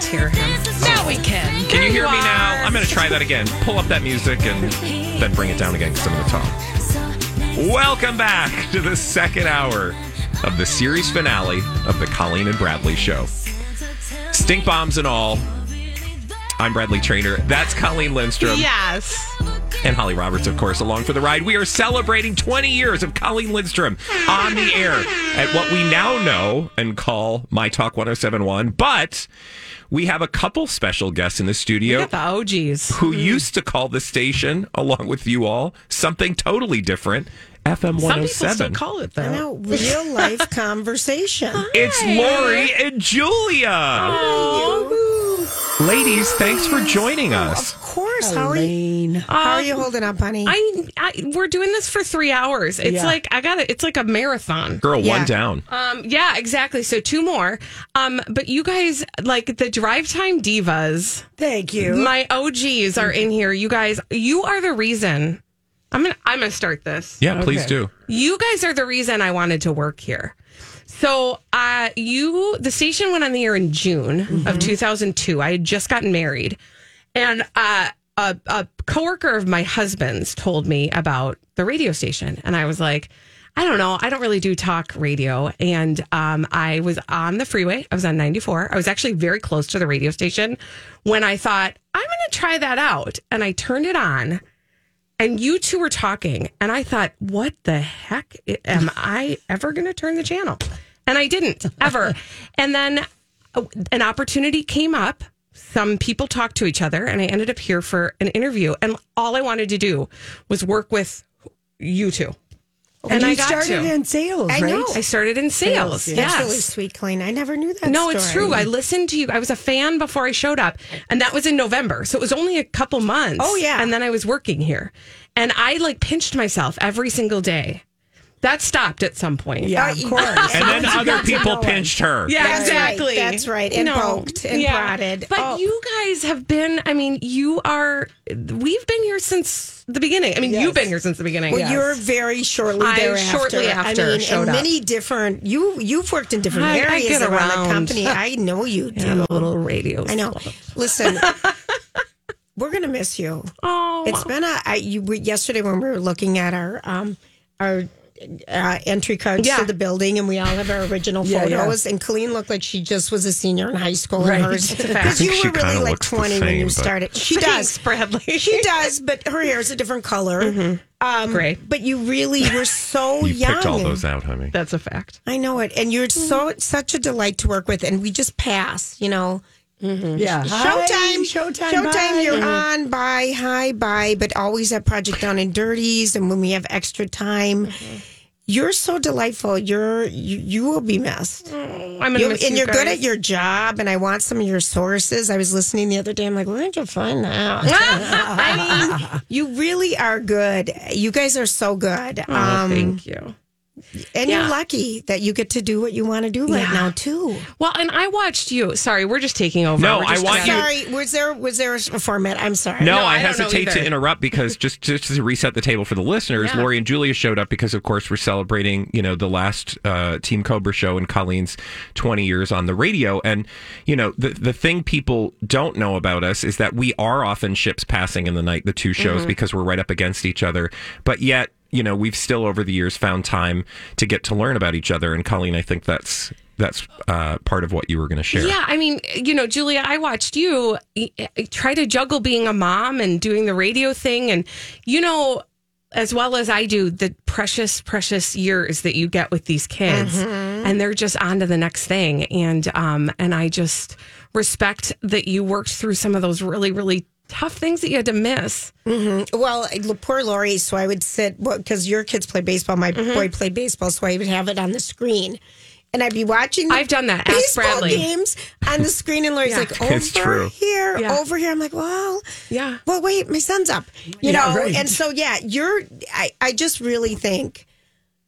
can't hear him. Now we can. Can you hear me are. now? I'm going to try that again. Pull up that music and then bring it down again because I'm going to talk. Welcome back to the second hour of the series finale of the Colleen and Bradley show. Stink bombs and all. I'm Bradley Trainer. That's Colleen Lindstrom. Yes. And Holly Roberts, of course, along for the ride. We are celebrating 20 years of Colleen Lindstrom on the air at what we now know and call My Talk 1071. But we have a couple special guests in the studio Got the OGs. who hmm. used to call the station, along with you all, something totally different. FM 107. Some people oh still 107. call it I though. real life conversation. It's Lori and Julia. Ladies, thanks for joining us. Of course. How are you? How are you holding up, honey? I, I we're doing this for three hours. It's Yeah. like I got it. It's like a marathon. Girl, Yeah. one down. Um, yeah, exactly. So two more. Um, but you guys like the drive time divas. Thank you. My OGs are in here. You guys, you are the reason. I'm gonna I'm gonna start this. Yeah, please do. You guys are the reason I wanted to work here. So, uh, you, the station went on the air in June of 2002. I had just gotten married, and uh, a, a coworker of my husband's told me about the radio station, and I was like, I don't know. I don't really do talk radio. And um, I was on the freeway. I was on 94. I was actually very close to the radio station when I thought, I'm going to try that out. And I turned it on and you two were talking and i thought what the heck am i ever going to turn the channel? And i didn't ever. And then uh, an opportunity came up. Some people talked to each other and i ended up here for an interview. And all i wanted to do was work with you two and, and i started to in sales, I right? know. i started in sales, Sales, yeah. yes That's really sweet, Colleen. I never knew that. no, it's true. I listened to you. I was a fan before I showed up, and that was in November. So it was only a couple months. Oh, yeah. and then I was working here, and I like pinched myself every single day. That stopped at some point. Yeah, Uh, of course. And then other people pinched her. Yeah, That's right. exactly. That's right. And poked and prodded. But Oh. you guys have been. I mean, you are. We've been here since the beginning. I mean, Yes. you've been here since the beginning. Well, you're very shortly I thereafter. shortly after I mean, showed in up. many different. You you've worked in different I- I areas get around, around. the company. I know you do. Yeah, a little radio. I know. Listen, we're gonna miss you. Oh, It's been a. I, you, we, yesterday when we were looking at our um our. Uh, entry cards Yeah. to the building, and we all have our original Yeah, yeah. photos. And Colleen looked like she just was a senior in high school. Right. And hers, It's a fact. I because think you she were really like looks the twenty when you started. She does. Bradley. She does, but her hair is a different color. Um, Great. But you really were so You young. picked all those out, honey. That's a fact. I know it, and you're so such a delight to work with, and we just pass. You know, Mm-hmm. Yeah. Showtime, Hi, Showtime. Showtime. bye. You're mm-hmm. on. Bye, hi, bye. But always at Project Down and Dirties, and when we have extra time. Mm-hmm. You're so delightful. You're you, you will be missed. I'm gonna You- miss and you you're good at your job. And I want some of your sources. I was listening the other day. I'm like, where did you find that? I mean, you really are good. You guys are so good. Oh, um, thank you. And Yeah. you're lucky that you get to do what you want to do right Yeah. now too. Well, and I watched you. Sorry, we're just taking over. No, I want you- Sorry, was there was there a format? I'm sorry. No, No, I, I hesitate to interrupt because just, just to reset the table for the listeners, Yeah. Lori and Julia showed up because, of course, we're celebrating, you know, the last uh, Team Cobra show and Colleen's 20 years on the radio. And, you know, the, the thing people don't know about us is that we are often ships passing in the night, the two shows, because we're right up against each other. But yet, you know, we've still over the years found time to get to learn about each other. And Colleen, I think that's that's uh, part of what you were going to share. Yeah, I mean, you know, Julia, I watched you try to juggle being a mom and doing the radio thing. And, you know, as well as I do, the precious, precious years that you get with these kids. And they're just on to the next thing. And, um, and I just respect that you worked through some of those really, really tough things that you had to miss. Well, poor Lori. So I would sit because your kids play baseball. My Mm-hmm. boy played baseball, so I would have it on the screen, and I'd be watching. The I've done that. Ask Baseball Bradley. games on the screen, and Lori's Yeah. like, "Over It's true. here, Yeah. over here." I'm like, "Well, Yeah. Well, wait, my son's up." You Yeah, know, right. and so yeah, you're. I I just really think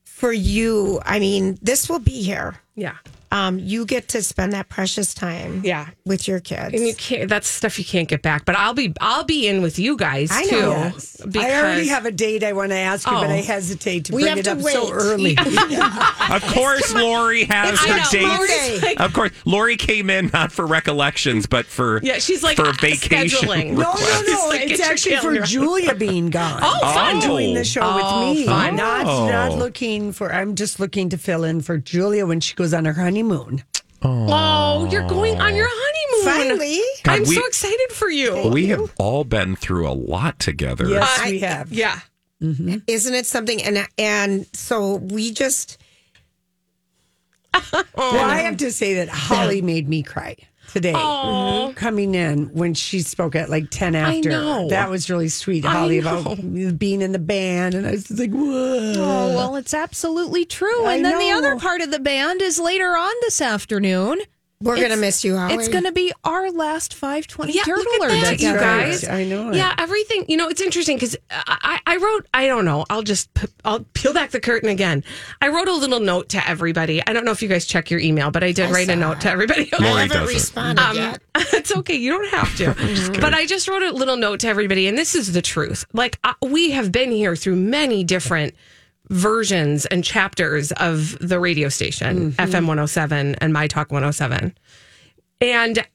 for you. I mean, this will be here. Yeah. Um, you get to spend that precious time Yeah. with your kids. And you can't. That's stuff you can't get back. But I'll be. I'll be in with you guys I know. too. Yes. Because I already have a date I want to ask you, but Oh. I hesitate to We bring have it to up so wait. early. Of course, Lori has I her know, dates. Like- of course, Lori came in not for recollections, but for Yeah, she's like, for uh, vacation. scheduling. No, no, no. like, it's actually for. Julia being gone. Oh, fun. And doing the show Oh, with me. fun. Not, Oh. not looking for, I'm just looking to fill in for Julia when she goes on her honeymoon. Oh, you're going on your honeymoon. Finally. God, I'm we- so excited for you. We have all been through a lot together. Yes, I- we have. Yeah. Mm-hmm. Isn't it something? And and so we just oh. Well, I have to say that Holly made me cry today. Oh. Coming in when she spoke at like 10 after. know. That was really sweet, Holly, about being in the band. And I was just like, whoa. Oh, well, it's absolutely true. I and then the other part of the band is later on this afternoon. We're gonna miss you, Holly. It's going to be our last 520 Yeah, turtle look at that, you guys. I know it. Yeah, everything. You know, it's interesting because I, I wrote. I don't know. I'll just p- I'll peel back the curtain again. I wrote a little note to everybody. I don't know if you guys check your email, but I did write a note to everybody. I Lori haven't doesn't. responded Um, yet. it's okay. You don't have to. but I just wrote a little note to everybody, and this is the truth. Like uh, we have been here through many different versions and chapters of the radio station, FM 107 and My Talk 107. And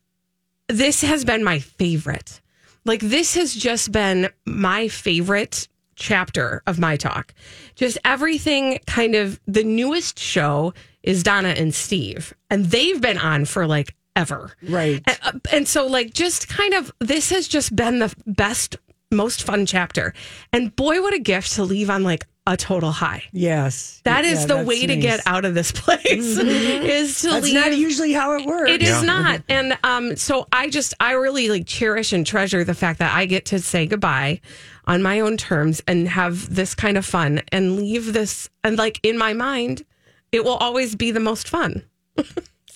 this has been my favorite. Like this has just been my favorite chapter of my talk. Just everything kind of the newest show is Donna and Steve and they've been on for like ever. Right. And, uh, and so like just kind of this has just been the best most fun chapter. And boy what a gift to leave on like a total high. Yes. That is Yeah, the that's way to get out of this place is to That's leave not usually how it works. it is Yeah. not. And um, so I just, I really like cherish and treasure the fact that I get to say goodbye on my own terms and have this kind of fun and leave this. And like in my mind, it will always be the most fun.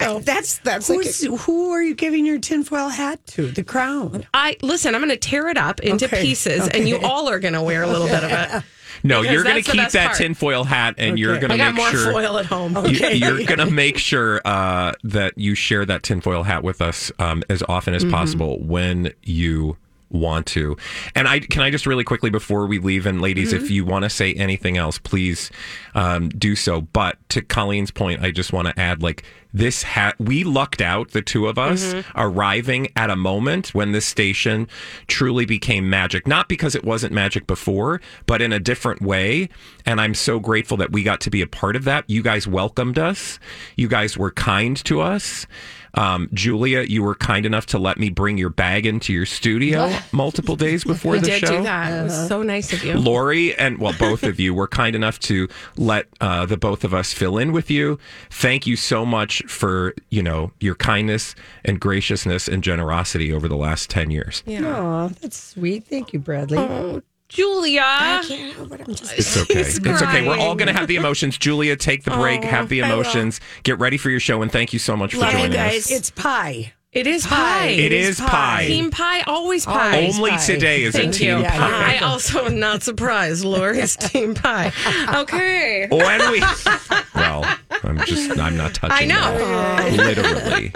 Oh that's that's like Who's, who are you giving your tinfoil hat to? The crown. I listen, I'm going to tear it up into Okay. pieces and you all are going to wear a little bit of it. No, Because you're going to keep that part. tinfoil hat, and you're going to make more sure foil at home. you, are going to make sure uh, that you share that tinfoil hat with us um, as often Mm-hmm. as possible when you want to. And I can I just really quickly before we leave, and ladies, Mm-hmm. if you want to say anything else, please um, do so. But to Colleen's point, I just want to add like this hat. We lucked out the two of us Mm-hmm. arriving at a moment when this station truly became magic. Not because it wasn't magic before, but in a different way. And I'm so grateful that we got to be a part of that. You guys welcomed us. You guys were kind to us. Um, Julia, you were kind enough to let me bring your bag into your studio multiple days before We the did show. do that. It was so nice of you. Lori and well, both of you were kind enough to let uh, the both of us fill in with you. Thank you so much for you know your kindness and graciousness and generosity over the last ten years. Oh, that's sweet. Thank you, Bradley. Oh, Julia. I can't help it. I'm just It's okay. It's okay. We're all going to have the emotions. Julia, take the break. Oh, have the emotions. Get ready for your show. And thank you so much for Love you joining guys. us. It's pie. It is pie. It is pie. Team pie, always pie. Only pie. today is Thank a team you. pie. I also am not surprised. Lori's team pie. Okay. When we, well, I'm just, I'm not touching. I know. that. literally.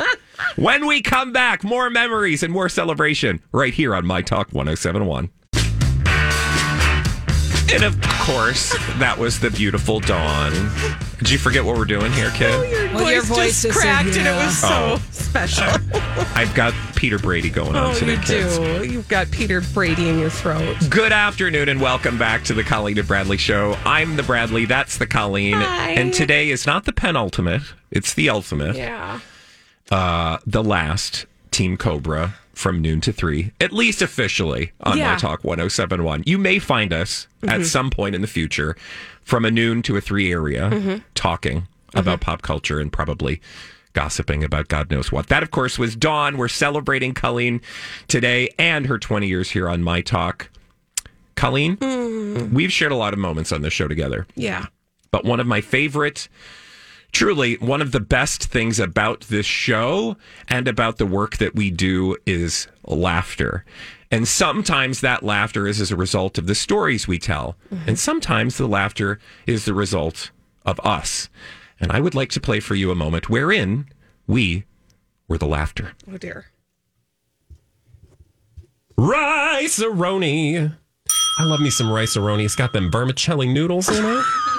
When we come back, more memories and more celebration right here on My Talk 1071. And of course, that was the beautiful dawn. Did you forget what we're doing here, kid? Your Well, your voice, voice just is in cracked and it was so Oh. special. I've got Peter Brady going on Oh, today, you kids. do. You've got Peter Brady in your throat. Good afternoon and welcome back to the Colleen and Bradley Show. I'm the Bradley, that's the Colleen. Hi. And today is not the penultimate, it's the ultimate. Yeah. uh, the last Team Cobra from noon to three, at least officially on Yeah. My Talk 1071. You may find us at mm-hmm. some point in the future from a noon to a three area mm-hmm. talking mm-hmm. about pop culture and probably gossiping about God knows what. That, of course, was Dawn. We're celebrating Colleen today and her 20 years here on My Talk. Colleen, mm. we've shared a lot of moments on this show together Yeah. but one of my favorite truly one of the best things about this show and about the work that we do is laughter and sometimes that laughter is as a result of the stories we tell mm-hmm. and sometimes the laughter is the result of us And I would like to play for you a moment wherein we were the laughter. Oh dear. Rice aroni. I love me some rice aroni. It's got them vermicelli noodles in it.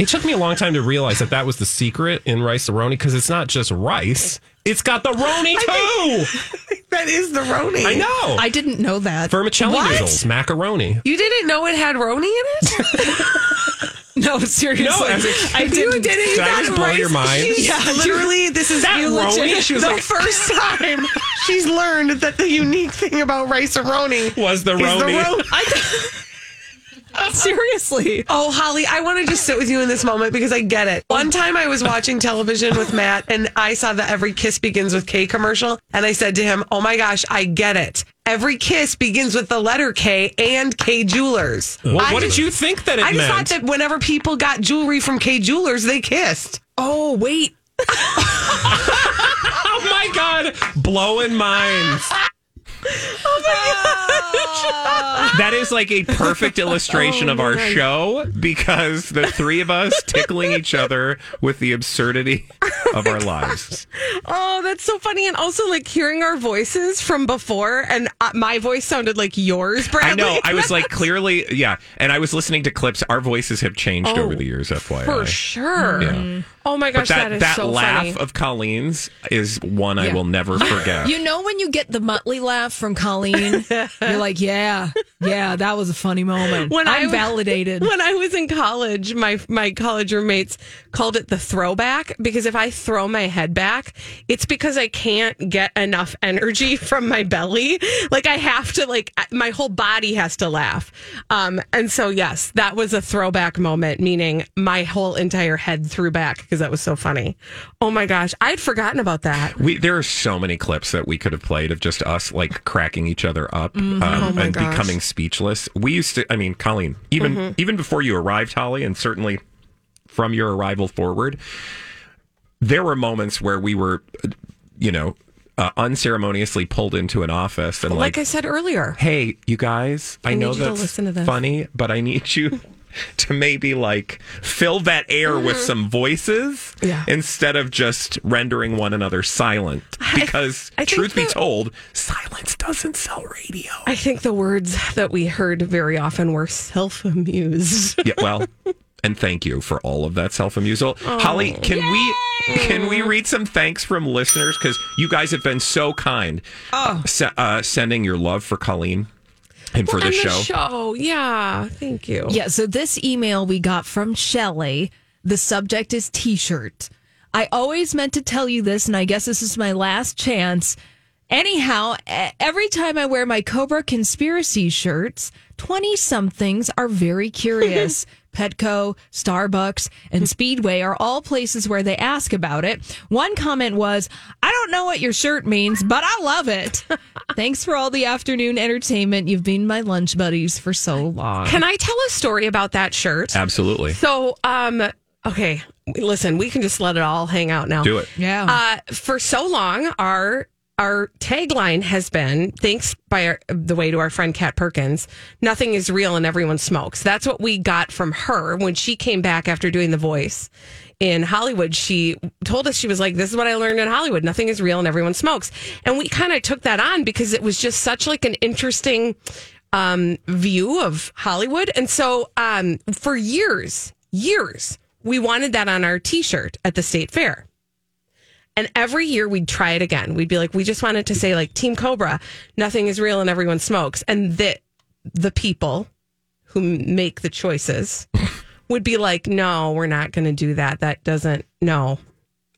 It took me a long time to realize that that was the secret in rice aroni because it's not just rice; it's got the roni too. That is the Roni. I know. I didn't know that. Vermicelli What? noodles, macaroni. You didn't know it had Roni in it? No, seriously. No, as a I didn't. You didn't. You Did I just blow your mind? Yeah, literally, this is That you legit- She was the like- first time she's learned that the unique thing about rice aroni Was the is the Roni. Roni. Seriously. Oh, Holly, I want to just sit with you in this moment because I get it. One time I was watching television with Matt and I saw the Every Kiss Begins with K commercial. And I said to him, Oh my gosh, I get it. Every kiss begins with the letter K and Kay Jewelers. Well, I what just- did you think that it meant? I just meant? thought that whenever people got jewelry from Kay Jewelers, they kissed. Oh, wait. oh my god, blowing minds. Oh That is like a perfect illustration of our show because the three of us tickling each other with the absurdity of our lives. Oh, that's so funny. And also, like hearing our voices from before, and uh, my voice sounded like yours, I know. I was like clearly, yeah. And I was listening to clips. Our voices have changed over the years, FYI. for sure. Yeah. Oh my But gosh, that, that is that so laugh funny. of Colleen's is one I will never forget. You know when you get the Muttley laugh from Colleen, you're like, yeah, yeah, that was a funny moment. When I'm I- validated. When I was in college, my my college roommates called it the throwback because if I throw my head back, it's because I can't get enough energy from my belly. Like I have to like my whole body has to laugh. Um and so yes, that was a throwback moment meaning my whole entire head threw back because that was so funny. Oh my gosh, I'd forgotten about that. We there are so many clips that we could have played of just us like cracking each other up um, Oh and gosh. becoming speechless. We used to. I mean, Colleen, even Mm-hmm. even before you arrived, Holly, and certainly from your arrival forward, there were moments where we were, you know, uh, unceremoniously pulled into an office and Like like, I said earlier. hey, you guys, I, I know you to that's listen to this." funny, but I need you. To maybe like fill that air with Mm-hmm. some voices Yeah. instead of just rendering one another silent. Because I think truth be that- told, silence doesn't sell radio. I think the words that we heard very often were self amused. yeah, well, and thank you for all of that self amusal. Holly, can we can we read some thanks from listeners because you guys have been so kind, oh. uh, sending your love for Colleen and for the On show. The show, yeah. Thank you. Yeah, so this email we got from Shelly, the subject is t shirt. I always meant to tell you this, and I guess this is my last chance. Anyhow, every time I wear my Cobra conspiracy shirts, 20 somethings are very curious. Petco, Starbucks, and Speedway are all places where they ask about it. One comment was, I don't know what your shirt means, but I love it. Thanks for all the afternoon entertainment. You've been my lunch buddies for so long. Can I tell a story about that shirt? Absolutely. So, um, okay, listen, we can just let it all hang out now. Do it. Yeah. Uh, for so long, our our tagline has been thanks by our, the way to our friend Kat Perkins. Nothing is real and everyone smokes. That's what we got from her when she came back after doing The Voice in Hollywood. She told us she was like, "This is what I learned in Hollywood. Nothing is real and everyone smokes." And we kind of took that on because it was just such like an interesting um, view of Hollywood. And so um, for years, years, we wanted that on our T-shirt at the state fair. And every year we'd try it again. We'd be like, we just wanted to say like Team Cobra, nothing is real and everyone smokes. And that the people who make the choices would be like, no, we're not going to do that. That doesn't, no.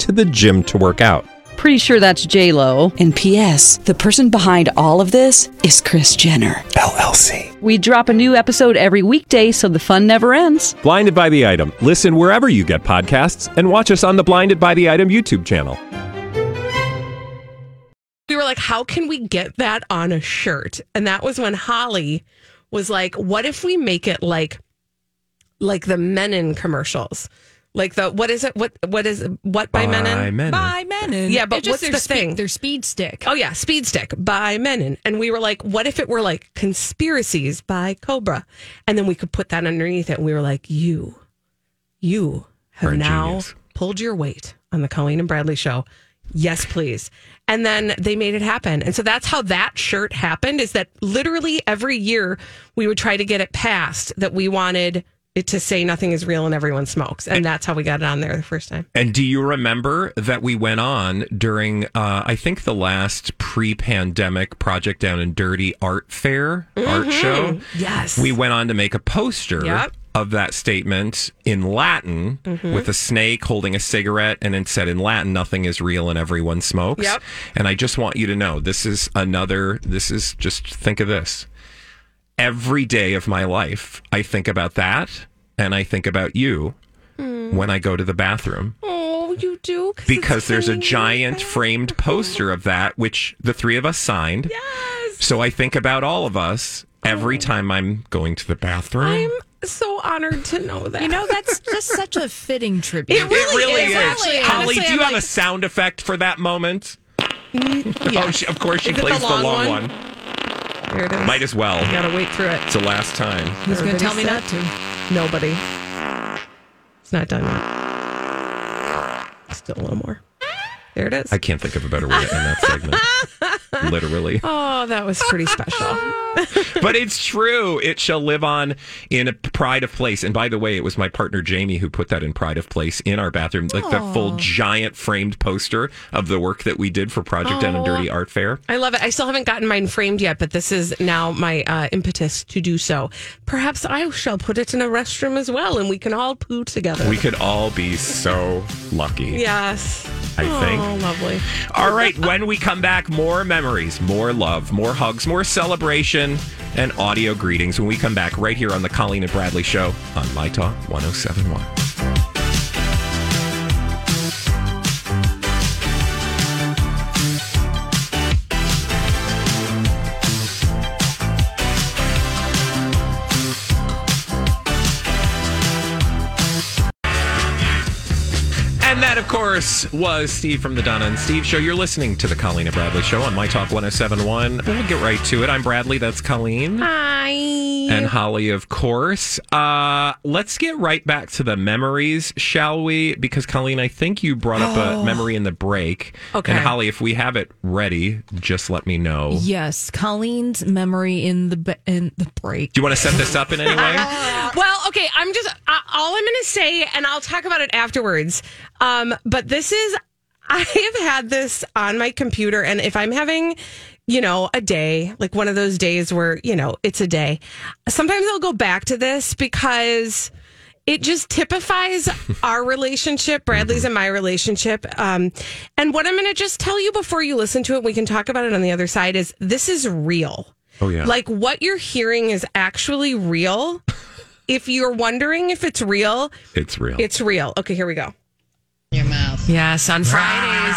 to the gym to work out. Pretty sure that's J Lo. And P.S. The person behind all of this is Kris Jenner LLC. We drop a new episode every weekday, so the fun never ends. Blinded by the item. Listen wherever you get podcasts, and watch us on the Blinded by the Item YouTube channel. we were like, how can we get that on a shirt? And that was when Holly was like, what if we make it like like the Mennen commercials? Like the what is it? What what is it? what by, Mennen? Mennen. By Mennen. Yeah, but just what's their the speed- thing? Their speed stick. Oh yeah, Speed Stick by Mennen. And we were like, what if it were like conspiracies by Cobra? And then we could put that underneath it. And we were like, you, you have Are now genius. pulled your weight on the Colleen and Bradley show. Yes, please. And then they made it happen. And so that's how that shirt happened is that literally every year we would try to get it passed that we wanted it to say nothing is real and everyone smokes. And that's how we got it on there the first time. And do you remember that we went on during, uh, I think, the last pre pandemic Project Down and Dirty art fair, art show? Yes. We went on to make a poster Yep. of that statement in Latin with a snake holding a cigarette, and it said in Latin, nothing is real and everyone smokes. Yep. And I just want you to know this is another, this is just think of this. Every day of my life, I think about that and I think about you when I go to the bathroom Oh, you do? because there's a giant framed poster of that, which the three of us signed. Yes. So I think about all of us every oh. time I'm going to the bathroom. I'm so honored to know that. You know, that's just such a fitting tribute. It really is, actually. Holly, Honestly, do you I'm have like- a sound effect for that moment? yeah. Mm, oh, she, of course she Is plays the the long long, one? one. There it is. Might as well. You gotta wait through it. It's the last time. Who's going to tell me not to? Nobody. It's not done yet. Still a little more. There it is. I can't think of a better way to end that segment. Literally. oh, that was pretty special. but it's true. It shall live on in a pride of place. And by the way, it was my partner Jamie who put that in pride of place in our bathroom, like that full giant framed poster of the work that we did for Project Down and Dirty Art Fair. I love it. I still haven't gotten mine framed yet, but this is now my uh, impetus to do so. Perhaps I shall put it in a restroom as well, and we can all poo together. We could all be so lucky. yes. I oh, think. Oh, lovely. All right, when we come back, more memories, more love, more hugs, more celebration, and audio greetings when we come back right here on the Colleen and Bradley Show on My Talk 1071. Course, was Steve from the Donna and Steve Show. You're listening to the Colleen and Bradley Show on My Talk 1071. We'll get right to it. I'm Bradley. That's Colleen. Hi. And Holly, of course. Uh, let's get right back to the memories, shall we? Because, Colleen, I think you brought up a memory in the break. Okay. And, Holly, if we have it ready, just let me know. Yes, Colleen's memory in the be- in the break. Do you want to set this up in any way? Well, okay. I'm just uh, all I'm going to say, and I'll talk about it afterwards. Um, but this is I have had this on my computer, and if I'm having, you know, a day like one of those days where you know it's a day, sometimes I'll go back to this because it just typifies our relationship, Bradley's and my relationship. Um, and what I'm going to just tell you before you listen to it, we can talk about it on the other side. Is this is real? Oh, yeah. Like what you're hearing is actually real. if you're wondering if it's real, It's real. it's real. Okay, here we go. Your mouth. Yes, on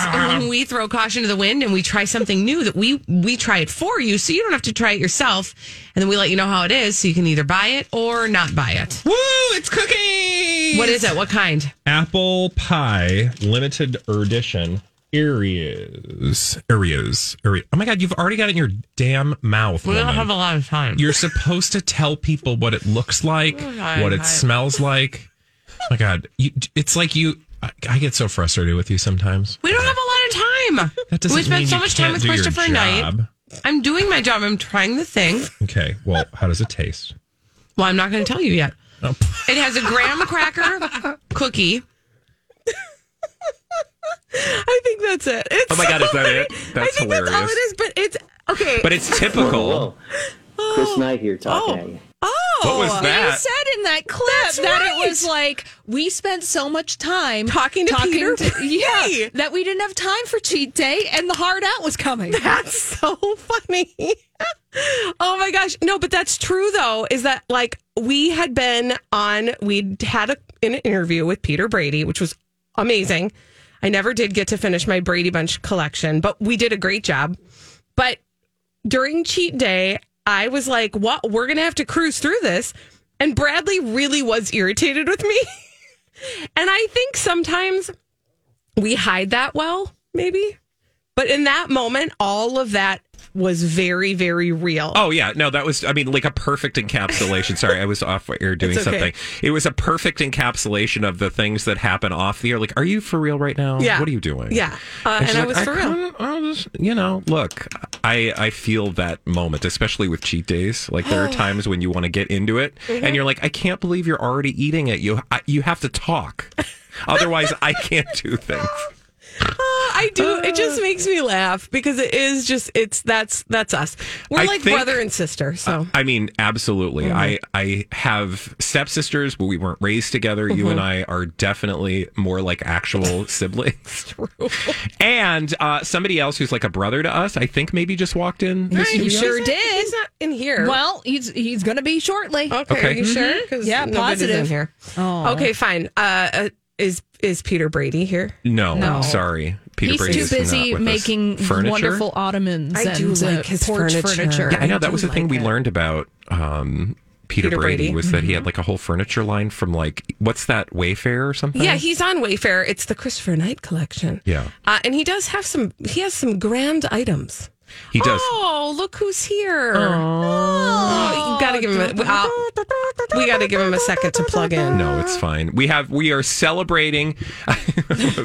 Fridays um, we throw caution to the wind and we try something new that we we try it for you, so you don't have to try it yourself, and then we let you know how it is, so you can either buy it or not buy it. Woo! It's cooking! What is it? What kind? Apple pie limited edition Oreos. Oreos. Are- Oh my God, you've already got it in your damn mouth. We don't woman. have a lot of time. You're supposed to tell people what it looks like, what it smells like. Oh my God, you, it's like you I, I get so frustrated with you sometimes. We don't have a lot of time. That doesn't we spent mean so you much time can't with do your Christopher Knight. job. I'm doing my job. I'm trying the thing. Okay, well, how does it taste? Well, I'm not going to tell you yet. Oh. It has a graham cracker cookie. I think that's it. It's Oh my God, is that it? That's I That's think that's all hilarious. it is, but it's okay. But it's typical. Chris Knight here talking oh. at you. Oh, What was You that? said in that clip that right. it was like we spent so much time Talking to Peter yeah, that we didn't have time for cheat day, and the hard out was coming. That's so funny. oh my gosh. No, but that's true though, is that like we had been on, we'd had a, an interview with Peter Brady, which was amazing. I never did get to finish my Brady Bunch collection, but we did a great job. But during cheat day, I was like, what? We're going to have to cruise through this. And Bradley really was irritated with me. and I think sometimes we hide that well, maybe. But in that moment, all of that was very, very real. Oh yeah, no, that was I mean like a perfect encapsulation. Sorry, I was off air doing okay. something. It was a perfect encapsulation of the things that happen off the air. Like, are you for real right now? Yeah. What are you doing? Yeah. Uh, and I like, was for real. I was, you know, look, I I feel that moment, especially with cheat days. Like there are times when you want to get into it, Mm-hmm. and you're like, I can't believe you're already eating it. You I, you have to talk, otherwise I can't do things. I do. It just makes me laugh because it is just it's that's that's us. We're I like think- brother and sister. So I mean, absolutely. Mm-hmm. I I have stepsisters, but we weren't raised together. You Mm-hmm. and I are definitely more like actual siblings. True. And uh, somebody else who's like a brother to us, I think maybe just walked in. the You studio. sure He's not- did. He's not in here. Well, he's he's going to be shortly. okay. okay. Are you sure? 'Cause Yeah, nobody's in positive. here. Oh. Okay, fine. Uh, uh, is is Peter Brady here? No, No. sorry, Peter he's Brady too busy making furniture. wonderful ottomans I and do uh, like his porch furniture. furniture. Yeah, I know I that was the thing like we learned about. Um, Peter, Peter Brady, Brady. was that he had like a whole furniture line from like what's that Wayfair or something? Yeah, he's on Wayfair. It's the Christopher Knight collection. Yeah. uh, and he does have some. He has some grand items. He does. Oh, look who's here! Oh, oh you gotta give him. A, I'll- we gotta give him a second to plug in. No, it's fine. We have we are celebrating I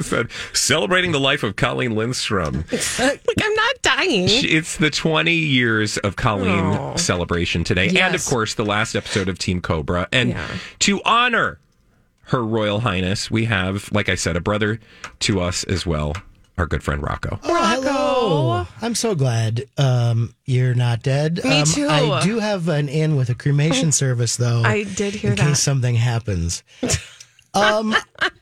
said celebrating the life of Colleen Lindstrom. like I'm not dying. It's the 20 years of Colleen Oh. celebration today and of course the last episode of Team Cobra and Yeah. to honor her royal highness, we have like I said a brother to us as well, our good friend Rocco. Oh, hello. I'm so glad um, you're not dead. Me um, too. I do have an in with a cremation service, though. I did hear in that. case something happens. um,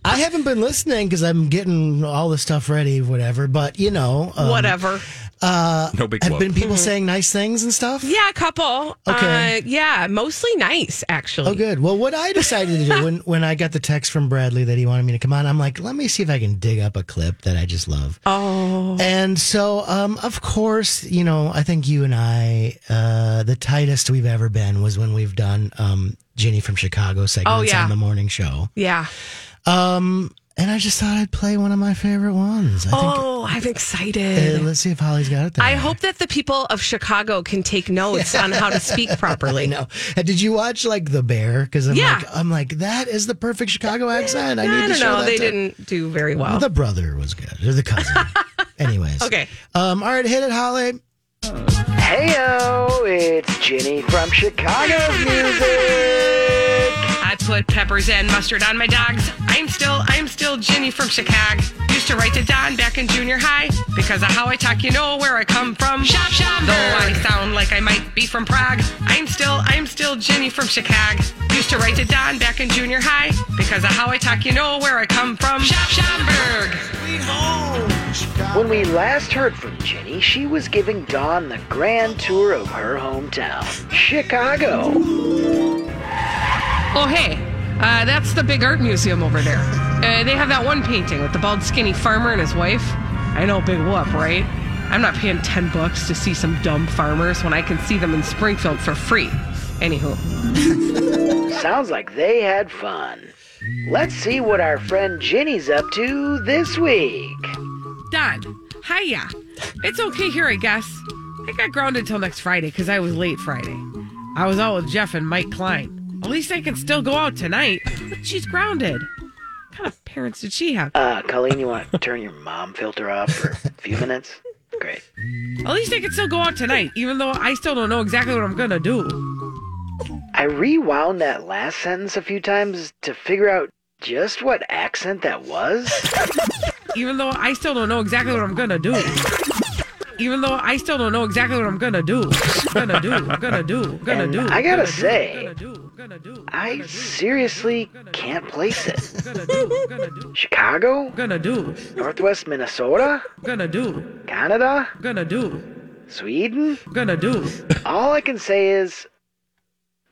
I haven't been listening because I'm getting all the stuff ready, whatever. But you know, um, Whatever. No big Have whoop. been people saying nice things and stuff? Yeah, a couple. Okay. Uh, yeah, mostly nice actually. Oh, good. Well, what I decided to do when, when I got the text from Bradley that he wanted me to come on, I'm like, let me see if I can dig up a clip that I just love. Oh. And so, um, of course, you know, I think you and I, uh, the tightest we've ever been was when we've done um, Ginny from Chicago segments Oh, yeah. on the morning show. Yeah. Um, and I just thought I'd play one of my favorite ones. I think. Oh, I'm Uh, excited. let's see if Holly's got it there. I hope that the people of Chicago can take notes on how to speak properly. no. Uh, Did you watch like The Bear? Because I'm Yeah. like, I'm like, that is the perfect Chicago accent. I I, need to show know. that They to- didn't do very well. The brother was good, or the cousin. Anyways, Okay. Um, all right, hit it, Holly. Heyo, it's Ginny from Chicago's music. I put peppers and mustard on my dogs. I'm still, I'm still Ginny from Chicago. Used to write to Don back in junior high because of how I talk. You know where I come from. Shop, shop. Though I sound like I might be from Prague, I'm still, I'm still Ginny from Chicago. Used to write to Don back in junior high because of how I talk. You know where I come from. Shop, Schaumburg. When we last heard from Ginny, she was giving Dawn the grand tour of her hometown, Chicago. Oh, hey, uh, that's the big art museum over there. Uh, they have that one painting with the bald, skinny farmer and his wife. I know, big whoop, right? I'm not paying 10 bucks to see some dumb farmers when I can see them in Springfield for free. Anywho, Sounds like they had fun. Let's see what our friend Ginny's up to this week. Done. hiya. It's okay here, I guess. I got grounded till next Friday because I was late Friday. I was out with Jeff and Mike Klein. At least I can still go out tonight. But She's grounded. What kind of parents did she have? Uh, Colleen, you want to turn your mom filter off for a few minutes? Great. At least I can still go out tonight, even though I still don't know exactly what I'm gonna do. I rewound that last sentence a few times to figure out just what accent that was. Even though I still don't know exactly what I'm gonna do. Even though I still don't know exactly what I'm gonna do. Gonna do, gonna do, gonna And do. I gotta gonna say, do, gonna do, I seriously can't place it. gonna do, gonna do, Chicago? gonna do, Northwest Minnesota? gonna do, Canada? gonna do, Sweden? gonna do, All I can say is,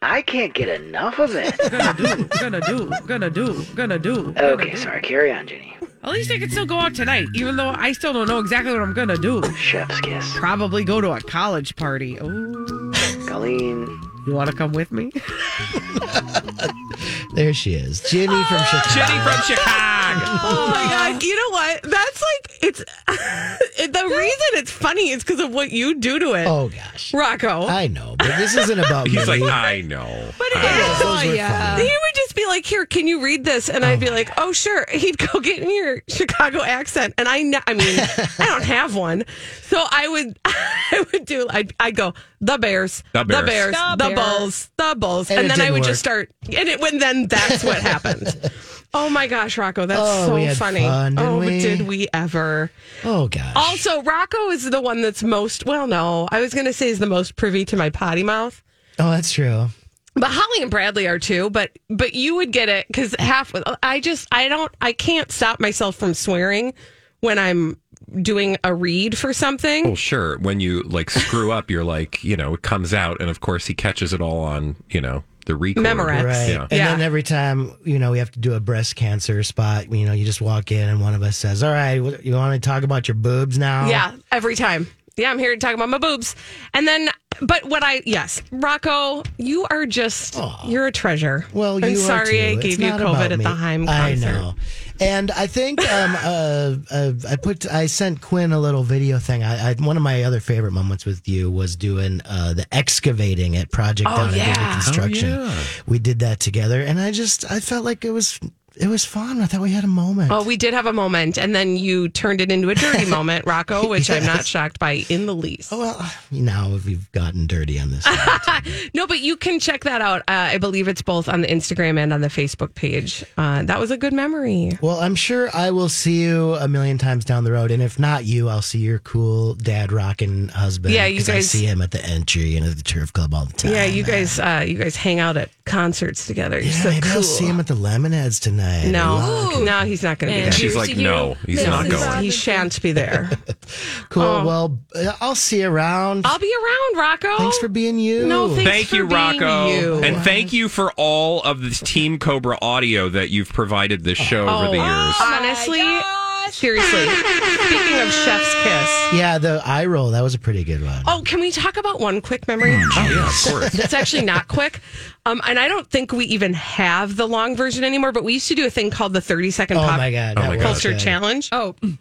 I can't get enough of it. gonna do, gonna do, gonna do, gonna do. Okay, sorry. Carry on, Jenny. At least I can still go out tonight, even though I still don't know exactly what I'm gonna do. Chef's kiss. Probably go to a college party. Oh, Colleen. You want to come with me? There she is, Jenny from ah. Chicago. Jenny from Chicago. Oh my god! You know what? That's like it's it, the reason it's funny is because of what you do to it. Oh gosh, Rocco. I know, but this isn't about He's me. He's like, I know. But it I know. is. Those were funny. He would just be like, "Here, can you read this?" And I'd be oh like, "Oh, sure." He'd go get in your Chicago accent, and I, kn- I mean, I don't have one, so I would, I would do. I'd, I'd go the Bears, The Bears. the Bears, The the, Bears. Bulls, the Bulls, And and, then I would work. just start, and it when then that's what happened. Oh my gosh, Rocco, that's Oh, we so had funny. fun, didn't oh, we? did we ever? Oh gosh. Also, Rocco is the one that's most. Well, no, I was going to say is the most privy to my potty mouth. oh, that's true. But Holly and Bradley are too. But but you would get it because half. I just I don't I can't stop myself from swearing when I'm doing a read for something. Well, sure. When you like screw up, you're like, you know, it comes out, and of course he catches it all on, you know, the record. Memorex. Right. Yeah. And Yeah. then every time, you know, we have to do a breast cancer spot, you know, you just walk in and one of us says, All right, you want to talk about your boobs now? Yeah, every time. Yeah, I'm here to talk about my boobs. And then, but what I yes, Rocco, you are just you're a treasure. Well, I'm are sorry too. I It's gave you not COVID about at me. the Haim I concert. know. And I think um, uh, uh, I put I sent Quinn a little video thing. I, I one of my other favorite moments with you was doing uh, the excavating at Project Oh, Down yeah. Construction. Oh. We did that together, and I just I felt like it was it was fun. I thought we had a moment. Oh, we did have a moment, and then you turned it into a dirty moment, Rocco, which I'm not shocked by in the least. Oh, well, now we've gotten dirty on this. No, but you can check that out. Uh, I believe it's both on the Instagram and on the Facebook page. Uh, that was a good memory. Well, I'm sure I will see you a million times down the road, and if not you, I'll see your cool dad rocking husband. Yeah, you 'cause I guys- see him at the entry and at the turf club all the time. Yeah, you guys, uh, you guys hang out at concerts together. You're Yeah, so maybe cool. I'll see him at the Lemonheads tonight. No, no, he's not going to be there. She's like, no, he's not This going. He shan't be there. Cool. Oh. Well, uh, I'll see you around. I'll be around, Rocco. Thanks for being you. No, thanks Thank for you, being Rocco. you. And thank you for all of this Team Cobra audio that you've provided this show over the years. Honestly, seriously. Speaking of Chef's Kiss. Yeah, the eye roll. That was a pretty good one. Oh, can we talk about one quick memory? Oh, yeah, of course. That's actually not quick. Um, and I don't think we even have the long version anymore, but we used to do a thing called the 30 second Oh pop my God, Oh that my God. culture challenge. Oh, And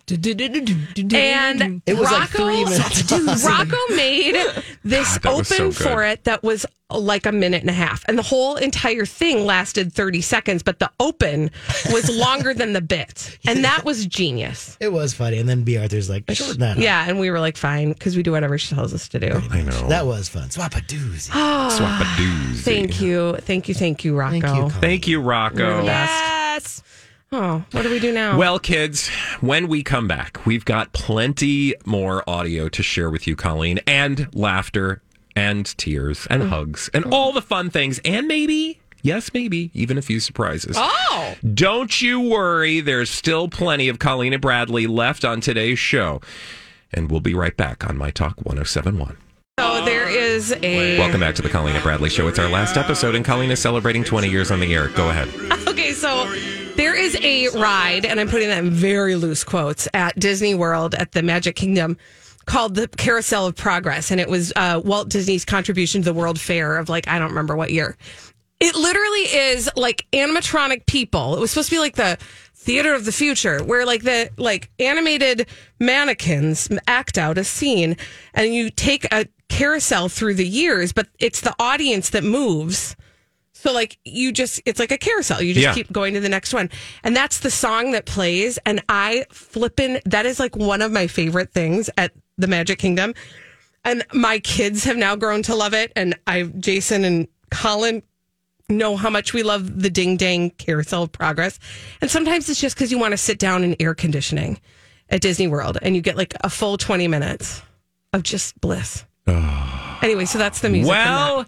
It was like Rocco, three minutes. Rocco made this God, open so for it that was like a minute and a half. And the whole entire thing lasted 30 seconds, but the open was longer than the bit. And that was genius. It was funny. And then B. Arthur's like, shorten that up. Yeah. And we were like, fine, because we do whatever she tells us to do. I know. That was fun. Swap a doozy. Swap a doozy. Thank you. Thank you. Thank you, Rocco. Thank you. Colin. Thank you, Rocco. You're the best. yes. Oh, what do we do now? Well, kids, when we come back, we've got plenty more audio to share with you, Colleen, and laughter and tears and mm. hugs and all the fun things, and maybe, yes, maybe, even a few surprises. oh, Don't you worry, there's still plenty of Colleen and Bradley left on today's show. And we'll be right back on My Talk 1071. so there is a. Welcome back to the Colleen and Bradley Show. It's our last episode, and Colleen is celebrating 20 years on the air. Go ahead. Okay, so there is a ride, and I'm putting that in very loose quotes at Disney World at the Magic Kingdom called the Carousel of Progress. And it was uh, Walt Disney's contribution to the World Fair of like, I don't remember what year. It literally is like animatronic people. It was supposed to be like the theater of the future where like the like animated mannequins act out a scene and you take a carousel through the years, but it's the audience that moves. So like you just it's like a carousel. You just Yeah. keep going to the next one. And that's the song that plays and I flippin' that is like one of my favorite things at the Magic Kingdom. And my kids have now grown to love it and I Jason and Colin know how much we love the ding dang carousel of progress. And sometimes it's just because you want to sit down in air conditioning at Disney World and you get like a full 20 minutes of just bliss. anyway, so that's the music. Well,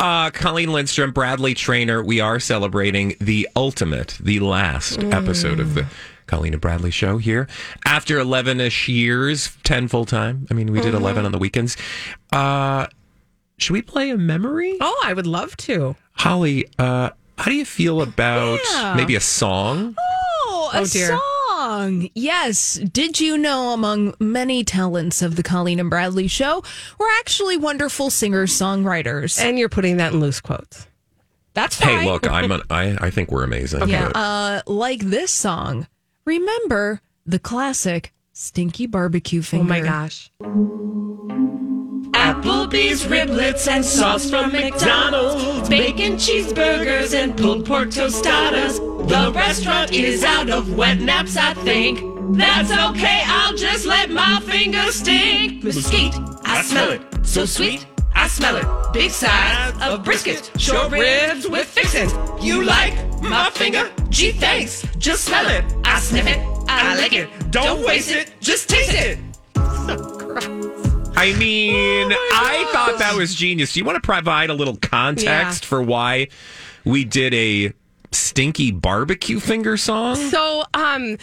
uh, Colleen Lindstrom, Bradley Trainer, we are celebrating the ultimate, the last Mm. episode of the Colleen and Bradley show here. After 11 ish years, 10 full time. I mean, we did Mhm. 11 on the weekends. Uh, should we play a memory? Oh, I would love to. Holly, uh, how do you feel about Yeah. maybe a song? Oh, a Oh, dear. song. Yes. Did you know among many talents of the Colleen and Bradley show, we're actually wonderful singers, songwriters. And you're putting that in loose quotes. That's fine. Hey, look, I'm a, I, I think we're amazing. Yeah. Uh, like this song. Remember the classic Stinky Barbecue Finger. Oh my gosh. Applebee's riblets and sauce from McDonald's, bacon cheeseburgers and pulled pork tostadas. The restaurant is out of wet naps, I think. That's okay, I'll just let my fingers stink. Mesquite, I smell it. So sweet, I smell it. Big size of brisket, short ribs with fixins. You like my finger? Gee, thanks. Just smell it. I sniff it. I lick it. Don't waste it. Just taste it. I mean, I thought that was genius. Do you want to provide a little context Yeah. for why we did a stinky barbecue finger song? So, um,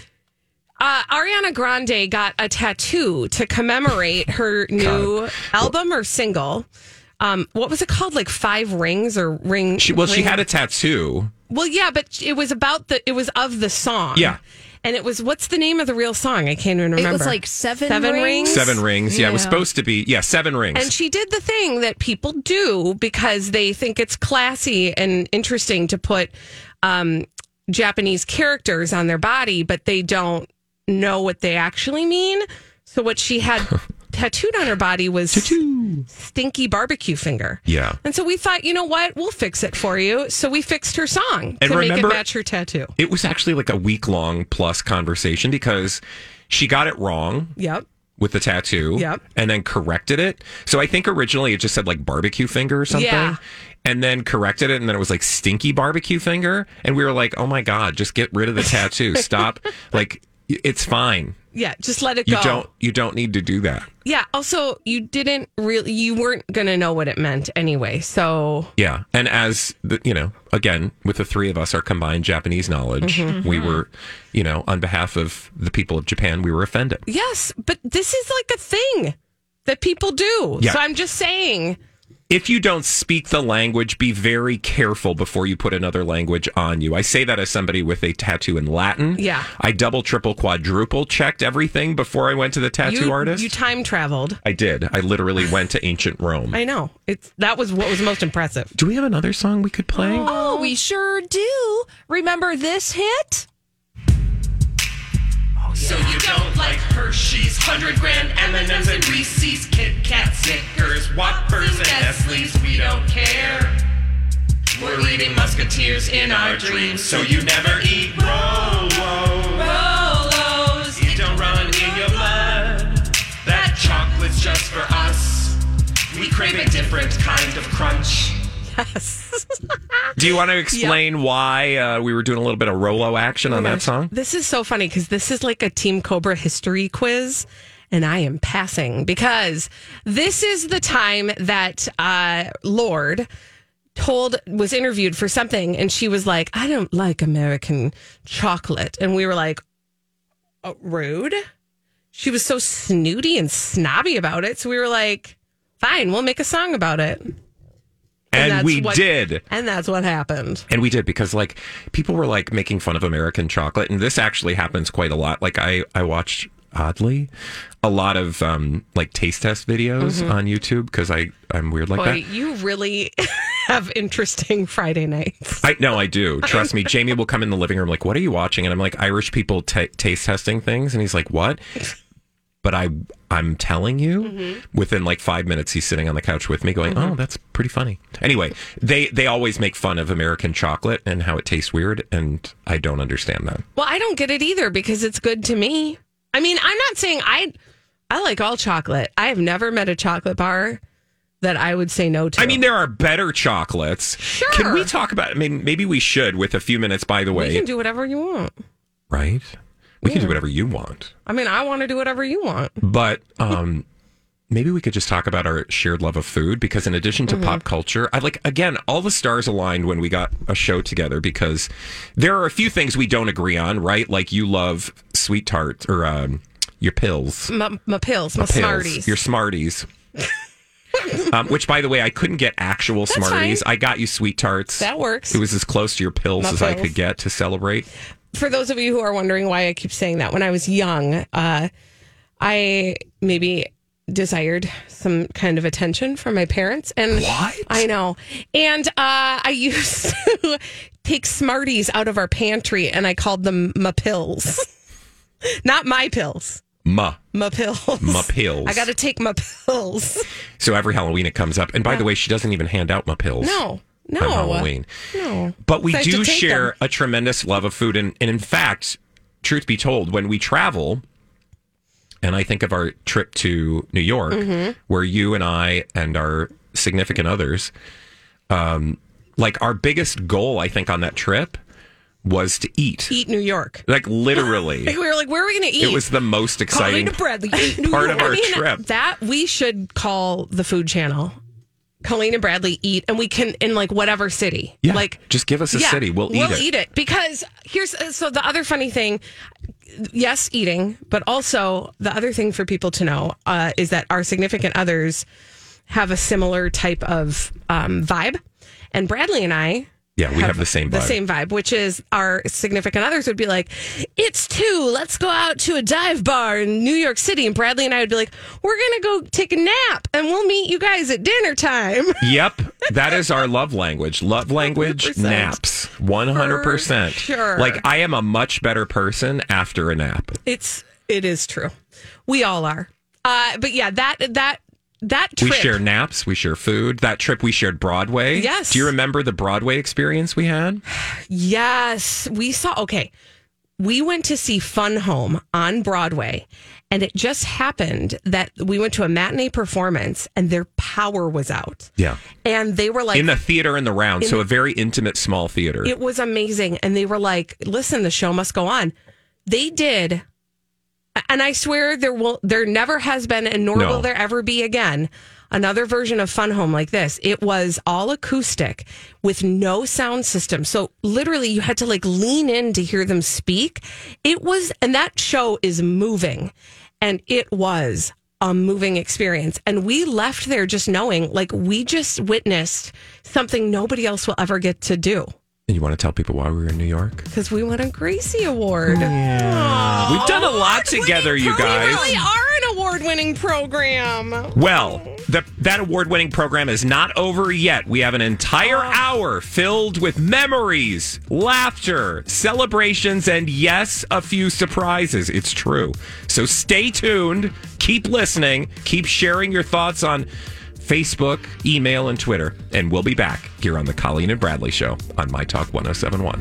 uh, Ariana Grande got a tattoo to commemorate her new album or single. Um, what was it called? Like five rings or ring? She, well, she had a tattoo. Well, yeah, but it was about the. It was of the song. Yeah. And it was what's the name of the real song? I can't even remember. It was like Seven Seven Rings? rings. Seven rings. Yeah, it was supposed to be. Yeah, seven rings. And she did the thing that people do because they think it's classy and interesting to put um, Japanese characters on their body, but they don't know what they actually mean. So what she had tattooed on her body was stinky barbecue finger. yeah. And so we thought, you know what? We'll fix it for you. So we fixed her song And to make it match her tattoo. It was actually like a week long plus conversation because she got it wrong Yep. with the tattoo. Yep. And then corrected it. So I think originally it just said like barbecue finger or something. Yeah. And then corrected it, and then it was like stinky barbecue finger. And we were like, oh my God, just get rid of the tattoo. Stop. Like, it's fine. Yeah. Just let it go. You don't you don't need to do that. Yeah. Also, you didn't really, you weren't going to know what it meant anyway. So Yeah. And as the, you know, again, with the three of us, our combined Japanese knowledge, Mhm. we were, you know, on behalf of the people of Japan, we were offended. Yes, but this is like a thing that people do. Yeah. So I'm just saying. If you don't speak the language, be very careful before you put another language on you. I say that as somebody with a tattoo in Latin. Yeah. I double, triple, quadruple checked everything before I went to the tattoo you, artist. You time traveled. I did. I literally went to ancient Rome. I know. It's that was what was most impressive. Do we have another song we could play? Oh, we sure do. Remember this hit? Oh, so you don't like Hershey's, 100 grand M&M's and Reese's, Kit Kat, Snickers, Whoppers, and Nestle's. We don't care. We're leading musketeers in our dreams, so you never eat Rolos. It don't run in your blood. That chocolate's just for us. We crave a different kind of crunch. Yes. Do you want to explain why uh, we were doing a little bit of Rolo action on that song? This is so funny because this is like a Team Cobra history quiz. And I am passing because this is the time that uh, Lorde told was interviewed for something, and she was like, "I don't like American chocolate," and we were like, oh, "Rude." She was so snooty and snobby about it, so we were like, "Fine, we'll make a song about it." And, that's we what- did. and that's what happened. And we did because like people were like making fun of American chocolate, and this actually happens quite a lot. Like I I watched oddly a lot of um like taste test videos Mhm. on YouTube because I I'm weird like Boy, that. you really have interesting Friday nights. I no, I do. Trust me. Jamie will come in the living room like, "What are you watching?" And I'm like, "Irish people ta taste testing things," and he's like, "What?" But I I'm telling you, Mm-hmm. within like five minutes, he's sitting on the couch with me, going, "Oh, that's pretty funny." Anyway, they they always make fun of American chocolate and how it tastes weird, and I don't understand that. Well, I don't get it either because it's good to me. I mean, I'm not saying I I like all chocolate. I have never met a chocolate bar that I would say no to. I mean, there are better chocolates. Sure. Can we talk about? I mean, maybe we should with a few minutes. By the way, you can do whatever you want. right? We can do whatever you want. I mean, I want to do whatever you want. But um, maybe we could just talk about our shared love of food because, in addition to Mhm. pop culture, I like again all the stars aligned when we got a show together because there are a few things we don't agree on, right? Like you love sweet tarts or um, your pills, My, my pills, my pills, Smarties. your Smarties. um, which, by the way, I couldn't get actual That's Smarties. fine. I got you sweet tarts. That works. It was as close to your pills My as I could get to celebrate. For those of you who are wondering why I keep saying that, when I was young, uh, I maybe desired some kind of attention from my parents, and what I know, and uh, I used to take Smarties out of our pantry, and I called them my pills, not my pills. Ma. My pills. My pills. I got to take my pills. So every Halloween it comes up. And by the way, she doesn't even hand out my pills. No, no. On Halloween. No. But we So I have to do share them. a tremendous love of food. And, and in fact, truth be told, when we travel, and I think of our trip to New York, Mhm. where you and I and our significant others, um, like our biggest goal, I think, on that trip was to eat. Eat New York. Like literally. We were like, where are we going to eat? it was the most exciting Bradley, part of our I mean, trip. That we should call the food channel. Colleen and Bradley eat, and we can in like whatever city. Yeah, like just give us a yeah, city. We'll, we'll eat it. eat it because here's so the other funny thing. Yes, eating, but also the other thing for people to know uh, is that our significant others have a similar type of um, vibe, and Bradley and I Yeah, we have the same vibe. the same vibe, which is our significant others would be like, "It's two, let's go out to a dive bar in New York City," and Bradley and I would be like, "We're gonna go take a nap, and we'll meet you guys at dinner time." Yep, that is our love language. Love language 100%. naps. 100%. For sure. Like I am a much better person after a nap. It's it is true, we all are. Uh, but yeah, that that that trip. We share naps, we share food. That trip we shared Broadway. Yes. Do you remember the Broadway experience we had? Yes, we saw. Okay, we went to see Fun Home on Broadway, and it just happened that we went to a matinee performance, and their power was out, Yeah. and they were like in the theater in the round, in so the- a very intimate small theater. It was amazing. And they were like, listen, the show must go on. They did. And I swear there will there never has been and nor No. will there ever be again another version of Fun Home like this. It was all acoustic with no sound system. So literally you had to like lean in to hear them speak. It was and that show is moving. And it was a moving experience. And we left there just knowing like we just witnessed something nobody else will ever get to do and you want to tell people why we were in New York? because we won a Gracie Award. Yeah, We've done a lot together, you guys. We really are an award winning program. Well, the, that award winning program is not over yet. We have an entire oh. hour filled with memories, laughter, celebrations, and yes, a few surprises. It's true. So stay tuned, keep listening, keep sharing your thoughts on Facebook, email, and Twitter. And we'll be back here on the Colleen and Bradley Show on My Talk 1071.